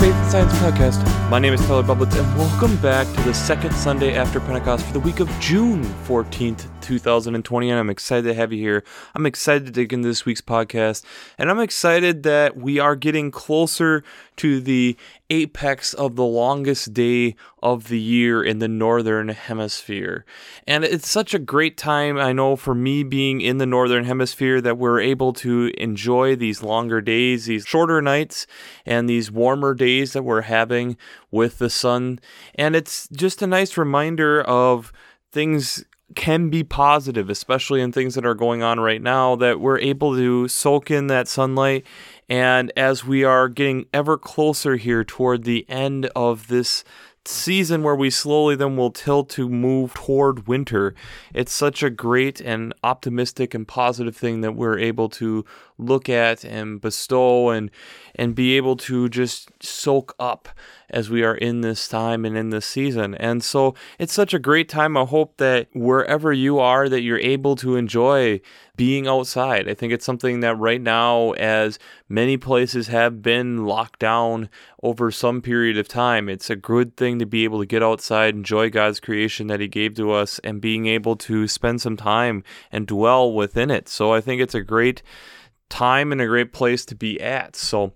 Faith and Science Podcast. My name is Tyler Bublitz, and welcome back to the second Sunday after Pentecost for the week of June 14th, 2020. And I'm excited to have you here. I'm excited to dig into this week's podcast, and I'm excited that we are getting closer to the apex of the longest day of the year in the northern hemisphere. And it's such a great time, I know, for me being in the northern hemisphere that we're able to enjoy these longer days, these shorter nights, and these warmer days that we're having with the sun. And it's just a nice reminder of things can be positive, especially in things that are going on right now, that we're able to soak in that sunlight. And as we are getting ever closer here toward the end of this season where we slowly then will tilt to move toward winter. It's such a great and optimistic and positive thing that we're able to look at and bestow and and be able to just soak up as we are in this time and in this season. And so it's such a great time. I hope that wherever you are that you're able to enjoy being outside. I think it's something that right now as many places have been locked down over some period of time, it's a good thing to be able to get outside, enjoy God's creation that he gave to us and being able to spend some time and dwell within it. So I think it's a great time and a great place to be at. So,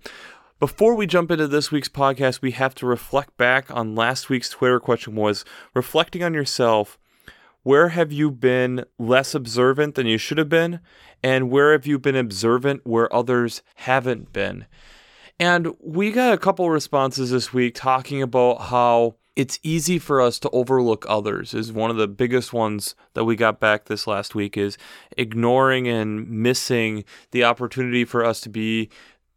before we jump into this week's podcast, we have to reflect back on last week's Twitter question was reflecting on yourself. Where have you been less observant than you should have been? And where have you been observant where others haven't been? And we got a couple responses this week talking about how it's easy for us to overlook others is one of the biggest ones that we got back this last week is ignoring and missing the opportunity for us to be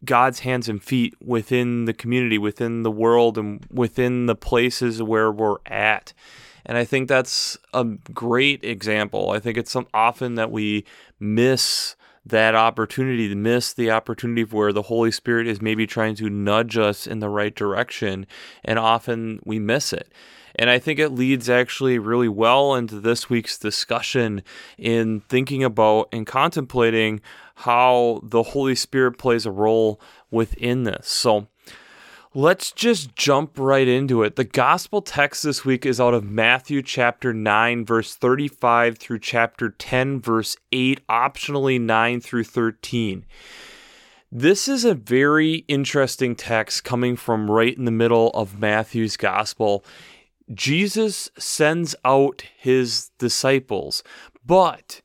God's hands and feet within the community, within the world, and within the places where we're at. And I think that's a great example. I think it's some, often that we miss that opportunity, miss the opportunity where the Holy Spirit is maybe trying to nudge us in the right direction, and often we miss it. And I think it leads actually really well into this week's discussion in thinking about and contemplating how the Holy Spirit plays a role within this. So, Let's just jump right into it. The gospel text this week is out of Matthew chapter 9, verse 35 through chapter 10, verse 8, optionally 9 through 13. This is a very interesting text coming from right in the middle of Matthew's gospel. Jesus sends out his disciples, but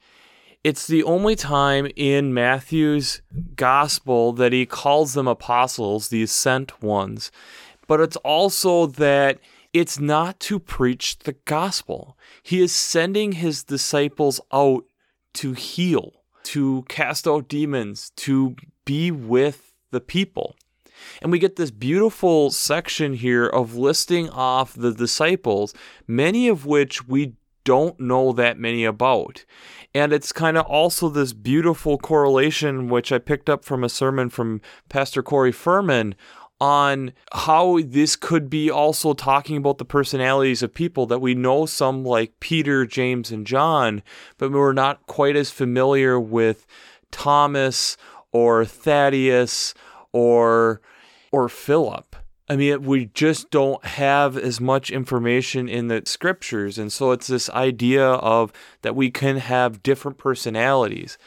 it's the only time in Matthew's gospel that he calls them apostles, these sent ones. But it's also that it's not to preach the gospel. He is sending his disciples out to heal, to cast out demons, to be with the people. And we get this beautiful section here of listing off the disciples, many of which we don't know that many about. And it's kind of also this beautiful correlation, which I picked up from a sermon from Pastor Corey Furman on how this could be also talking about the personalities of people that we know some like Peter, James, and John, but we're not quite as familiar with Thomas or Thaddeus or or Philip. I mean, we just don't have as much information in the scriptures. And so it's this idea of that we can have different personalities.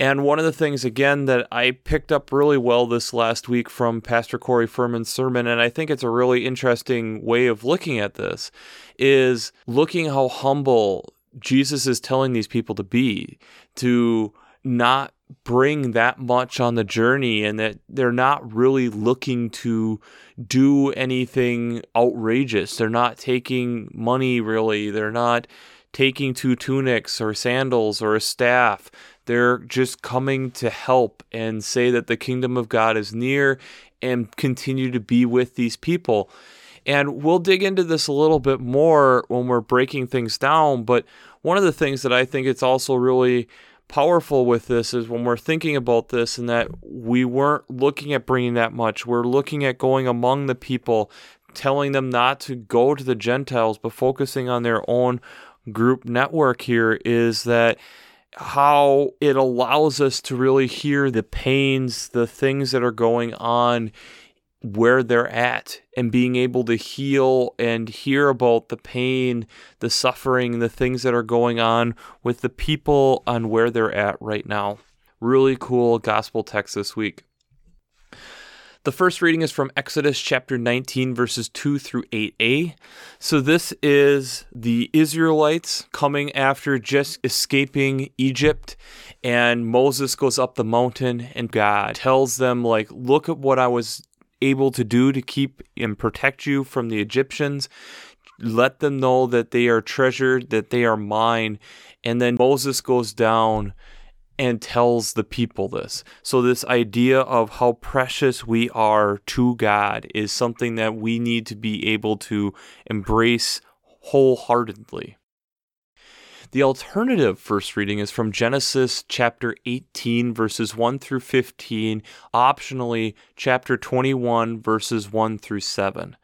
And one of the things, again, that I picked up really well this last week from Pastor Corey Furman's sermon, and I think it's a really interesting way of looking at this, is looking how humble Jesus is telling these people to be, to not bring that much on the journey and that they're not really looking to do anything outrageous. They're not taking money really. They're not taking two tunics or sandals or a staff. They're just coming to help and say that the kingdom of God is near and continue to be with these people. And we'll dig into this a little bit more when we're breaking things down. But one of the things that I think it's also really powerful with this is when we're thinking about this and that we weren't looking at bringing that much. We're looking at going among the people, telling them not to go to the Gentiles, but focusing on their own group network here is that how it allows us to really hear the pains, the things that are going on where they're at and being able to heal and hear about the pain, the suffering, the things that are going on with the people on where they're at right now. Really cool gospel text this week. The first reading is from Exodus chapter 19, verses 2 through 8a. So, this is the Israelites coming after just escaping Egypt, and Moses goes up the mountain, and God tells them, like, look at what I was able to do to keep and protect you from the Egyptians. Let them know that they are treasured, that they are mine. And then Moses goes down and tells the people this. So, this idea of how precious we are to God is something that we need to be able to embrace wholeheartedly. The alternative first reading is from Genesis chapter 18, verses 1 through 15, optionally, chapter 21, verses 1 through 7.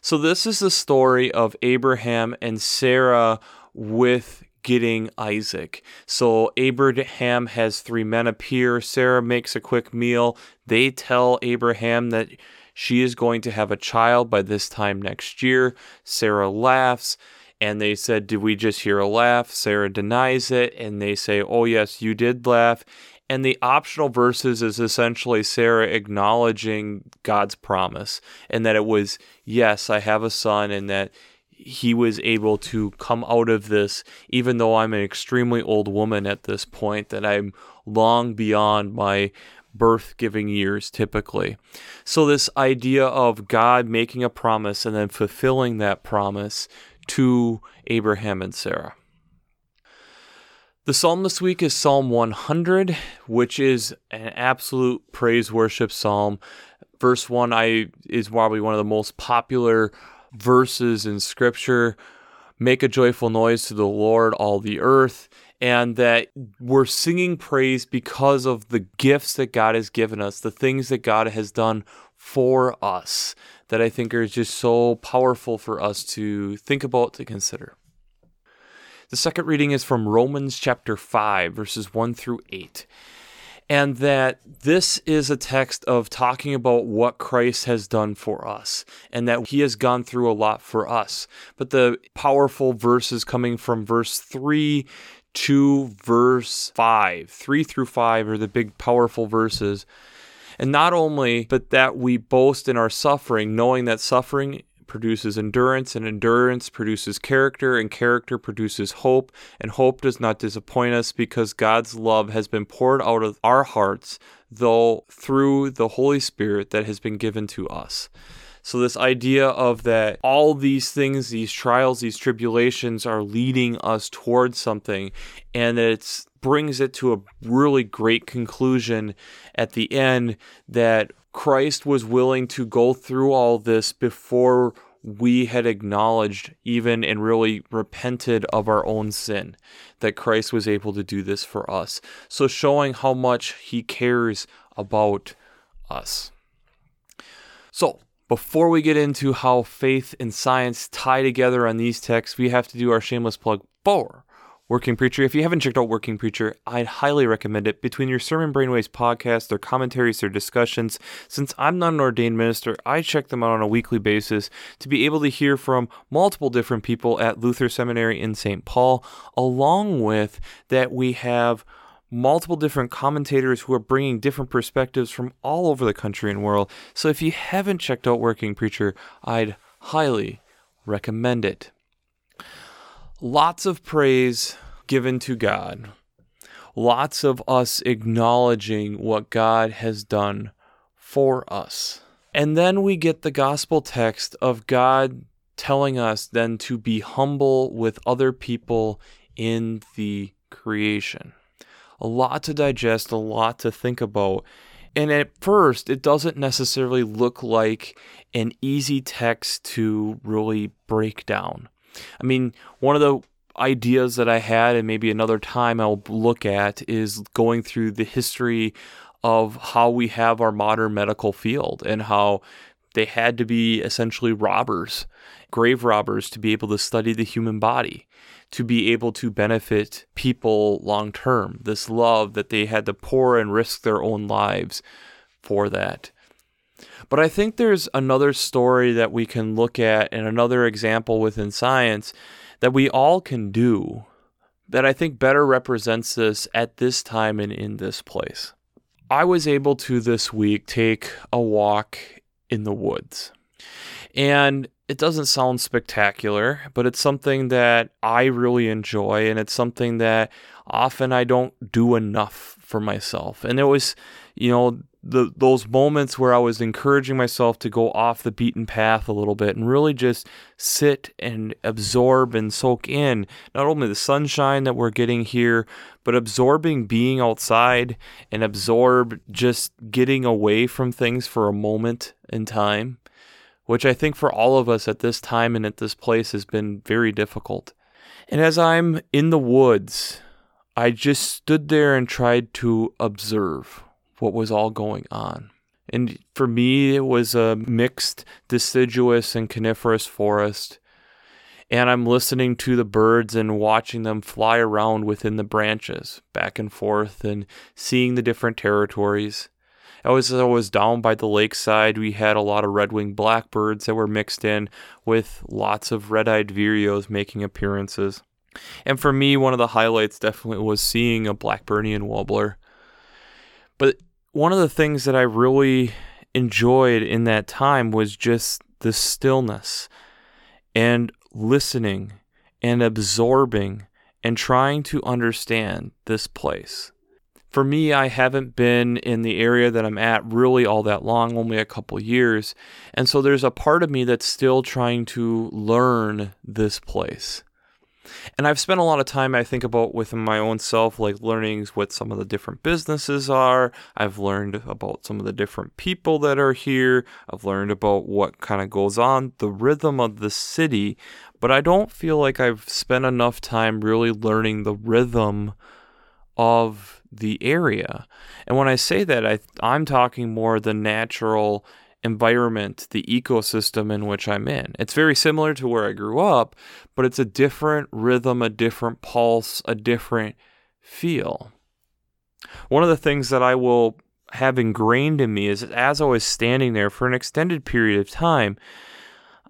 So, this is the story of Abraham and Sarah with getting Isaac. So Abraham has three men appear. Sarah makes a quick meal. They tell Abraham that she is going to have a child by this time next year. Sarah laughs. And they said, Did we just hear a laugh? Sarah denies it. And they say, Oh, yes, you did laugh. And the optional verses is essentially Sarah acknowledging God's promise and that it was, Yes, I have a son, and that he was able to come out of this, even though I'm an extremely old woman at this point, that I'm long beyond my birth giving years typically. So, this idea of God making a promise and then fulfilling that promise to Abraham and Sarah. The psalm this week is Psalm 100, which is an absolute praise worship psalm. Verse 1 I is probably one of the most popular verses in scripture make a joyful noise to the Lord, all the earth, and that we're singing praise because of the gifts that God has given us, the things that God has done for us, that I think are just so powerful for us to think about, to consider. The second reading is from Romans chapter 5, verses 1 through 8 and that this is a text of talking about what Christ has done for us and that he has gone through a lot for us. But the powerful verses coming from verse 3 to verse 5, 3 through 5 are the big powerful verses. And not only, but that we boast in our suffering, knowing that suffering produces endurance, and endurance produces character, and character produces hope, and hope does not disappoint us because God's love has been poured out of our hearts, though through the Holy Spirit that has been given to us. So, this idea of that all these things, these trials, these tribulations are leading us towards something, and it brings it to a really great conclusion at the end that Christ was willing to go through all this before we had acknowledged even and really repented of our own sin, that Christ was able to do this for us. So, showing how much he cares about us. So, before we get into how faith and science tie together on these texts, we have to do our shameless plug for Working Preacher. If you haven't checked out Working Preacher, I'd highly recommend it. Between your Sermon Brainwaves podcast, their commentaries, their discussions, since I'm not an ordained minister, I check them out on a weekly basis to be able to hear from multiple different people at Luther Seminary in St. Paul, along with that we have multiple different commentators who are bringing different perspectives from all over the country and world. So if you haven't checked out Working Preacher, I'd highly recommend it lots of praise given to God, lots of us acknowledging what God has done for us. And then we get the gospel text of God telling us then to be humble with other people in the creation. A lot to digest, a lot to think about. And at first, it doesn't necessarily look like an easy text to really break down. I mean, one of the ideas that I had, and maybe another time I'll look at, is going through the history of how we have our modern medical field and how they had to be essentially robbers, grave robbers, to be able to study the human body, to be able to benefit people long term. This love that they had to pour and risk their own lives for that. But I think there's another story that we can look at and another example within science that we all can do that I think better represents this at this time and in this place. I was able to this week take a walk in the woods. And it doesn't sound spectacular, but it's something that I really enjoy and it's something that often I don't do enough for myself. And it was, you know, the those moments where I was encouraging myself to go off the beaten path a little bit and really just sit and absorb and soak in not only the sunshine that we're getting here, but absorbing being outside and absorb just getting away from things for a moment in time, which I think for all of us at this time and at this place has been very difficult. And as I'm in the woods, I just stood there and tried to observe what was all going on. And for me, it was a mixed deciduous and coniferous forest. And I'm listening to the birds and watching them fly around within the branches, back and forth, and seeing the different territories. I was, I was down by the lakeside. We had a lot of red winged blackbirds that were mixed in with lots of red eyed vireos making appearances. And for me, one of the highlights definitely was seeing a Blackburnian warbler. But one of the things that I really enjoyed in that time was just the stillness and listening and absorbing and trying to understand this place. For me, I haven't been in the area that I'm at really all that long, only a couple years. And so there's a part of me that's still trying to learn this place. And I've spent a lot of time, I think, about within my own self, like learning what some of the different businesses are. I've learned about some of the different people that are here. I've learned about what kind of goes on, the rhythm of the city. But I don't feel like I've spent enough time really learning the rhythm of the area. And when I say that, I, I'm talking more the natural environment, the ecosystem in which I'm in. It's very similar to where I grew up, but it's a different rhythm, a different pulse, a different feel. One of the things that I will have ingrained in me is as I was standing there for an extended period of time,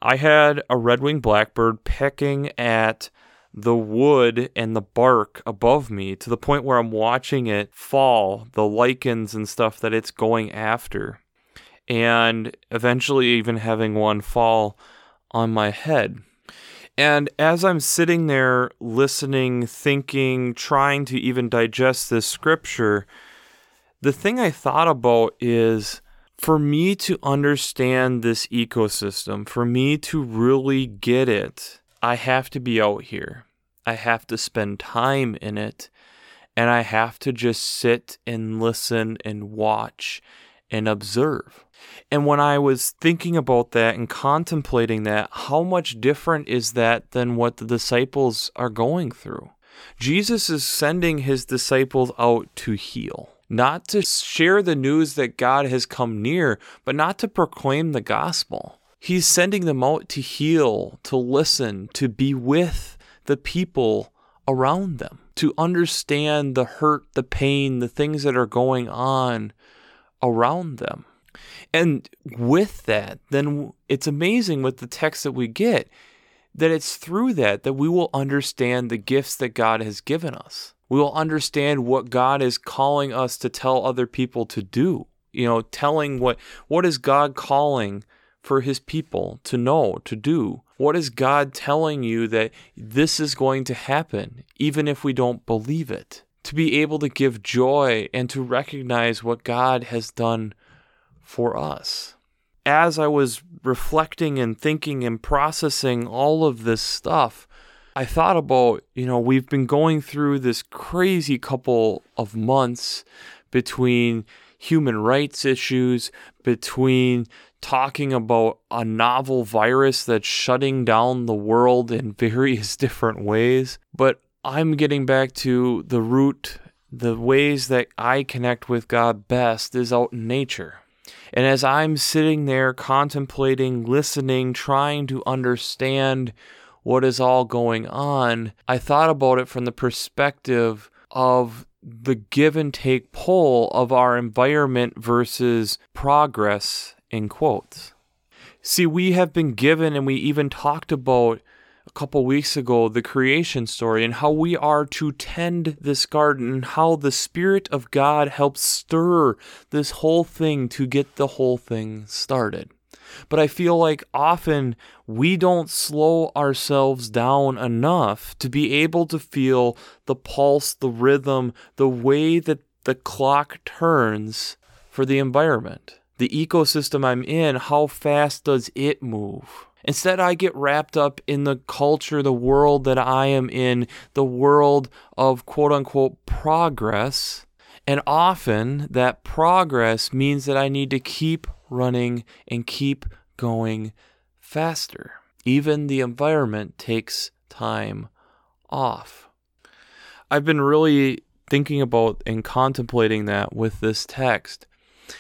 I had a red winged blackbird pecking at the wood and the bark above me to the point where I'm watching it fall, the lichens and stuff that it's going after and eventually even having one fall on my head. And as I'm sitting there listening, thinking, trying to even digest this scripture, the thing I thought about is for me to understand this ecosystem, for me to really get it, I have to be out here. I have to spend time in it. And I have to just sit and listen and watch and observe. And when I was thinking about that and contemplating that, how much different is that than what the disciples are going through? Jesus is sending his disciples out to heal, not to share the news that God has come near, but not to proclaim the gospel. He's sending them out to heal, to listen, to be with the people around them, to understand the hurt, the pain, the things that are going on around them. And with that, then it's amazing with the text that we get that it's through that that we will understand the gifts that God has given us. We will understand what God is calling us to tell other people to do. You know, telling what what is God calling for his people to know, to do? What is God telling you that this is going to happen even if we don't believe it? To be able to give joy and to recognize what God has done for us. As I was reflecting and thinking and processing all of this stuff, I thought about, you know, we've been going through this crazy couple of months between human rights issues, between talking about a novel virus that's shutting down the world in various different ways. But I'm getting back to the root, the ways that I connect with God best is out in nature. And as I'm sitting there contemplating, listening, trying to understand what is all going on, I thought about it from the perspective of the give and take pull of our environment versus progress in quotes. See, we have been given, and we even talked about a couple weeks ago the creation story and how we are to tend this garden and how the Spirit of God helps stir this whole thing to get the whole thing started. But I feel like often we don't slow ourselves down enough to be able to feel the pulse, the rhythm, the way that the clock turns for the environment. The ecosystem I'm in, how fast does it move? Instead, I get wrapped up in the culture, the world that I am in, the world of quote unquote progress. And often that progress means that I need to keep running and keep going faster. Even the environment takes time off. I've been really thinking about and contemplating that with this text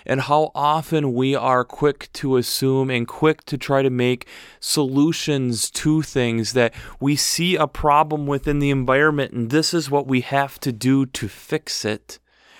and how often we are quick to assume and quick to try to make solutions to things that we see a problem within the environment and this is what we have to do to fix it.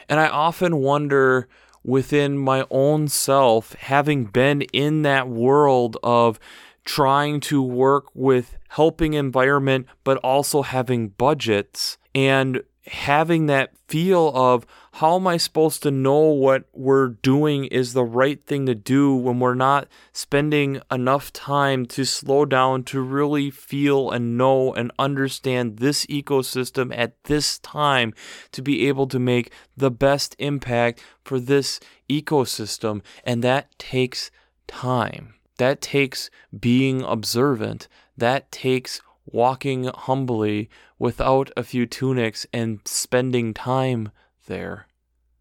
And I often wonder within my own self, having been in that world of trying to work with helping environment, but also having budgets and having that feel of how am I supposed to know what we're doing is the right thing to do when we're not spending enough time to slow down to really feel and know and understand this ecosystem at this time to be able to make the best impact for this ecosystem. And that takes time. That takes being observant. That takes walking humbly without a few tunics and spending time there,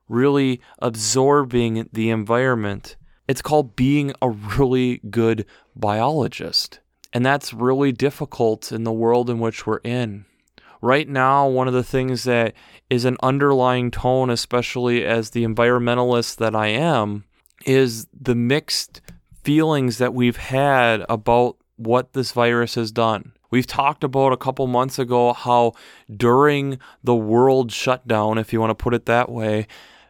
really absorbing the environment. It's called being a really good biologist. And that's really difficult in the world in which we're in. Right now, one of the things that is an underlying tone, especially as the environmentalist that I am, is the mixed feelings that we've had about what this virus has done. We've talked about a couple months ago how during the world shutdown, if you want to put it that way,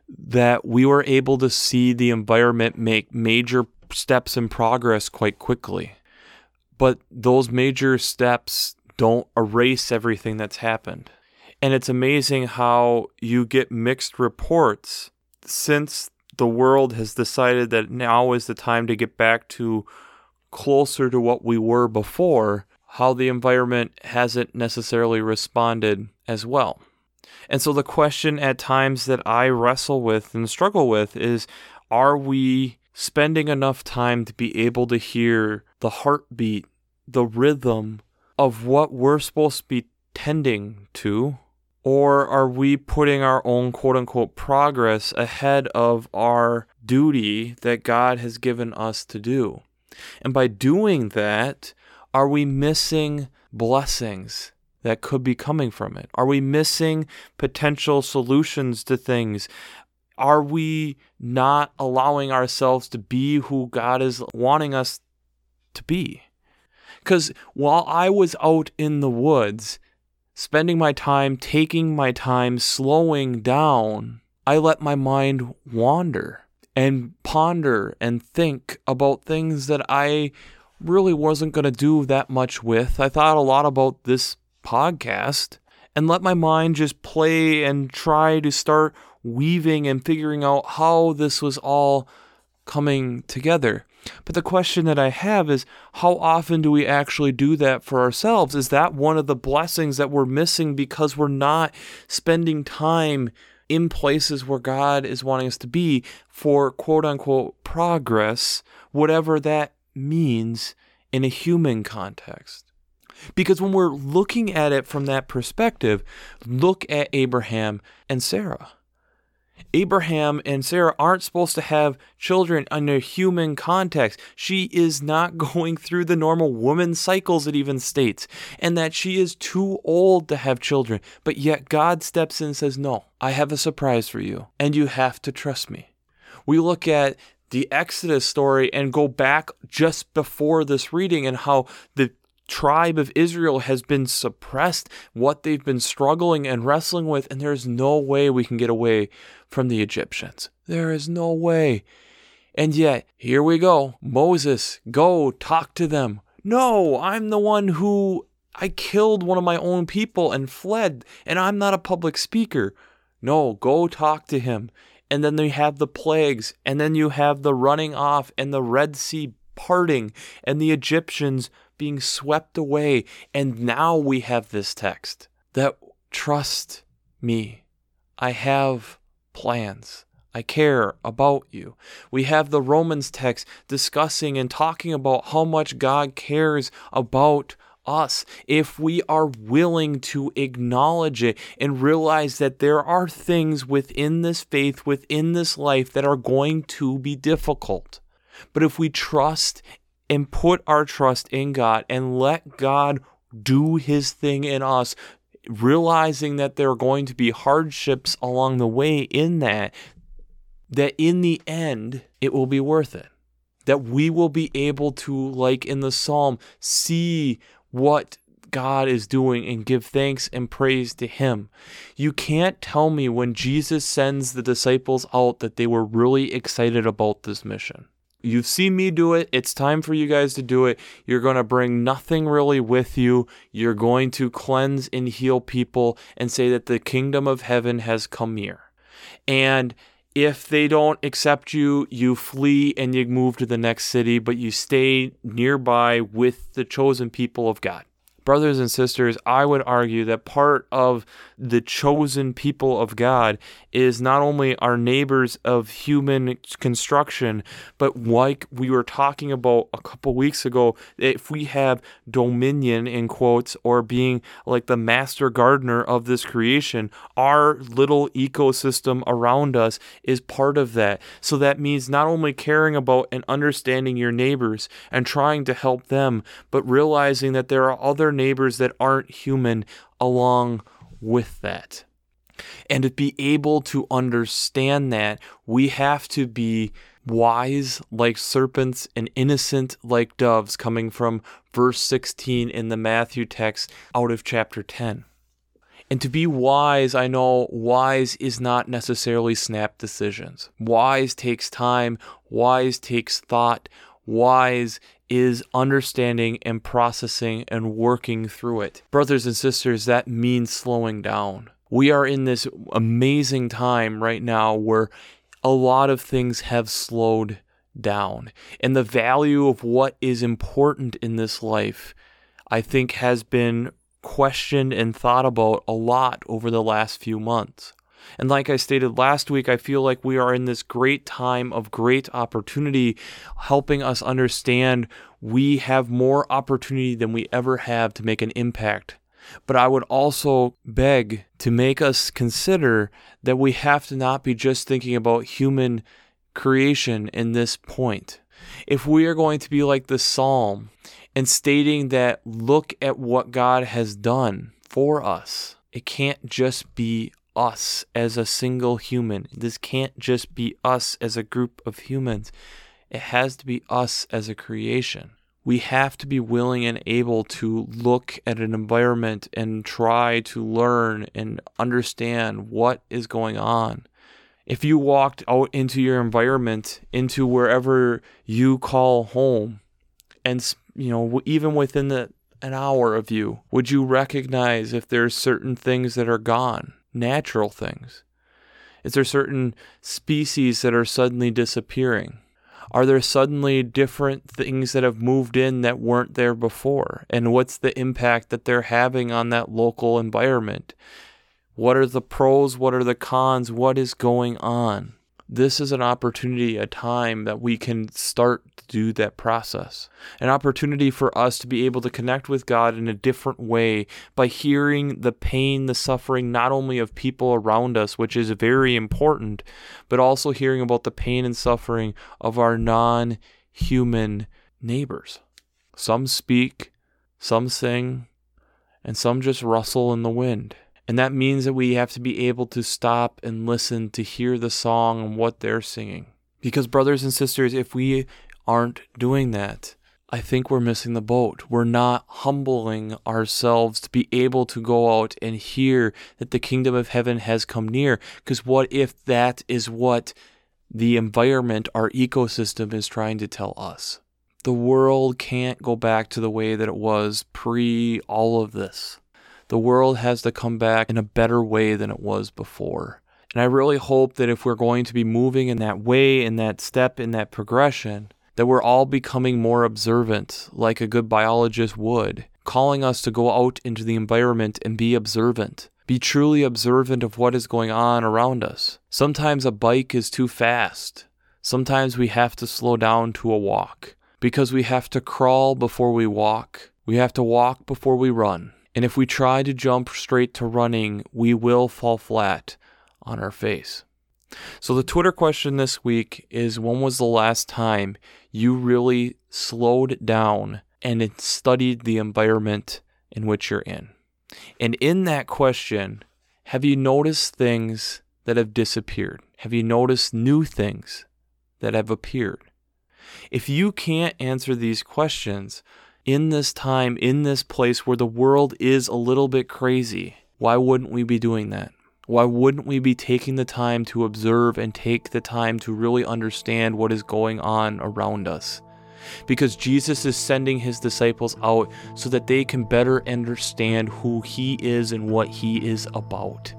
that we were able to see the environment make major steps in progress quite quickly. But those major steps don't erase everything that's happened. And it's amazing how you get mixed reports since the world has decided that now is the time to get back to closer to what we were before how the environment hasn't necessarily responded as well. And so the question at times that I wrestle with and struggle with is are we spending enough time to be able to hear the heartbeat, the rhythm of what we're supposed to be tending to? Or are we putting our own quote unquote progress ahead of our duty that God has given us to do? And by doing that, are we missing blessings that could be coming from it? Are we missing potential solutions to things? Are we not allowing ourselves to be who God is wanting us to be? Because while I was out in the woods, spending my time, taking my time, slowing down, I let my mind wander and ponder and think about things that I really wasn't going to do that much with. I thought a lot about this podcast and let my mind just play and try to start weaving and figuring out how this was all coming together. But the question that I have is how often do we actually do that for ourselves? Is that one of the blessings that we're missing because we're not spending time in places where God is wanting us to be for quote unquote progress, whatever that means in a human context. Because when we're looking at it from that perspective, look at Abraham and Sarah. Abraham and Sarah aren't supposed to have children a human context. She is not going through the normal woman cycles, it even states, and that she is too old to have children. But yet God steps in and says, No, I have a surprise for you, and you have to trust me. We look at the Exodus story and go back just before this reading and how the tribe of Israel has been suppressed, what they've been struggling and wrestling with, and there's no way we can get away from the Egyptians. There is no way. And yet, here we go. Moses, go talk to them. No, I'm the one who I killed one of my own people and fled, and I'm not a public speaker. No, go talk to him. And then you have the plagues, and then you have the running off and the Red Sea parting and the Egyptians being swept away. And now we have this text that trust me. I have plans. I care about you. We have the Romans text discussing and talking about how much God cares about us if we are willing to acknowledge it and realize that there are things within this faith, within this life, that are going to be difficult. But if we trust and put our trust in God and let God do his thing in us, realizing that there are going to be hardships along the way in that, that in the end, it will be worth it. That we will be able to, like in the psalm, see what God is doing and give thanks and praise to Him. You can't tell me when Jesus sends the disciples out that they were really excited about this mission. You've seen me do it. It's time for you guys to do it. You're going to bring nothing really with you. You're going to cleanse and heal people and say that the kingdom of heaven has come near. And if they don't accept you, you flee and you move to the next city, but you stay nearby with the chosen people of God brothers and sisters, I would argue that part of the chosen people of God is not only our neighbors of human construction, but like we were talking about a couple weeks ago, if we have dominion in quotes or being like the master gardener of this creation, our little ecosystem around us is part of that. So that means not only caring about and understanding your neighbors and trying to help them, but realizing that there are other neighbors that aren't human along with that. And to be able to understand that, we have to be wise like serpents and innocent like doves, coming from verse 16 in the Matthew text out of chapter 10. And to be wise, I know wise is not necessarily snap decisions. Wise takes time, wise takes thought, wise is understanding and processing and working through it. Brothers and sisters, that means slowing down. We are in this amazing time right now where a lot of things have slowed down. And the value of what is important in this life, I think, has been questioned and thought about a lot over the last few months. And like I stated last week, I feel like we are in this great time of great opportunity, helping us understand we have more opportunity than we ever have to make an impact. But I would also beg to make us consider that we have to not be just thinking about human creation in this point. If we are going to be like the psalm and stating that look at what God has done for us, it can't just be us as a single human. This can't just be us as a group of humans. It has to be us as a creation. We have to be willing and able to look at an environment and try to learn and understand what is going on. If you walked out into your environment, into wherever you call home, and you know even within the an hour of you, would you recognize if there's certain things that are gone? Natural things? Is there certain species that are suddenly disappearing? Are there suddenly different things that have moved in that weren't there before? And what's the impact that they're having on that local environment? What are the pros? What are the cons? What is going on? This is an opportunity, a time that we can start to do that process. An opportunity for us to be able to connect with God in a different way by hearing the pain, the suffering, not only of people around us, which is very important, but also hearing about the pain and suffering of our non human neighbors. Some speak, some sing, and some just rustle in the wind. And that means that we have to be able to stop and listen to hear the song and what they're singing. Because, brothers and sisters, if we aren't doing that, I think we're missing the boat. We're not humbling ourselves to be able to go out and hear that the kingdom of heaven has come near. Because what if that is what the environment, our ecosystem is trying to tell us. The world can't go back to the way that it was pre all of this. The world has to come back in a better way than it was before. And I really hope that if we're going to be moving in that way, in that step, in that progression, that we're all becoming more observant, like a good biologist would, calling us to go out into the environment and be observant. Be truly observant of what is going on around us. Sometimes a bike is too fast. Sometimes we have to slow down to a walk because we have to crawl before we walk. We have to walk before we run. And if we try to jump straight to running, we will fall flat on our face. So, the Twitter question this week is when was the last time you really slowed down and studied the environment in which you're in? And in that question, have you noticed things that have disappeared? Have you noticed new things that have appeared? If you can't answer these questions in this time, in this place where the world is a little bit crazy, why wouldn't we be doing that? Why wouldn't we be taking the time to observe and take the time to really understand what is going on around us? Because Jesus is sending his disciples out so that they can better understand who he is and what he is about.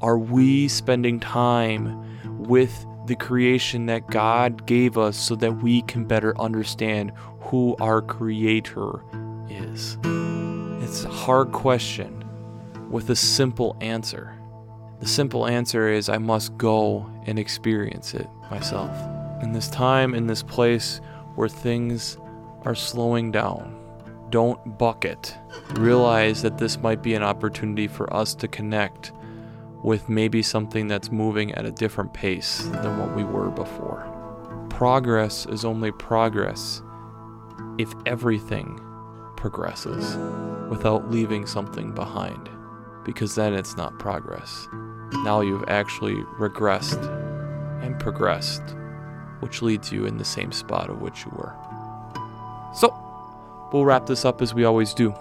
Are we spending time with the creation that God gave us so that we can better understand who our Creator is? It's a hard question with a simple answer. The simple answer is I must go and experience it myself. In this time, in this place where things are slowing down, don't bucket. Realize that this might be an opportunity for us to connect with maybe something that's moving at a different pace than what we were before. Progress is only progress if everything progresses without leaving something behind, because then it's not progress now you've actually regressed and progressed, which leads you in the same spot of which you were. So, we'll wrap this up as we always do.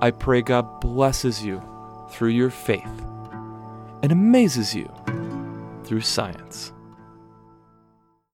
I pray God blesses you through your faith and amazes you through science.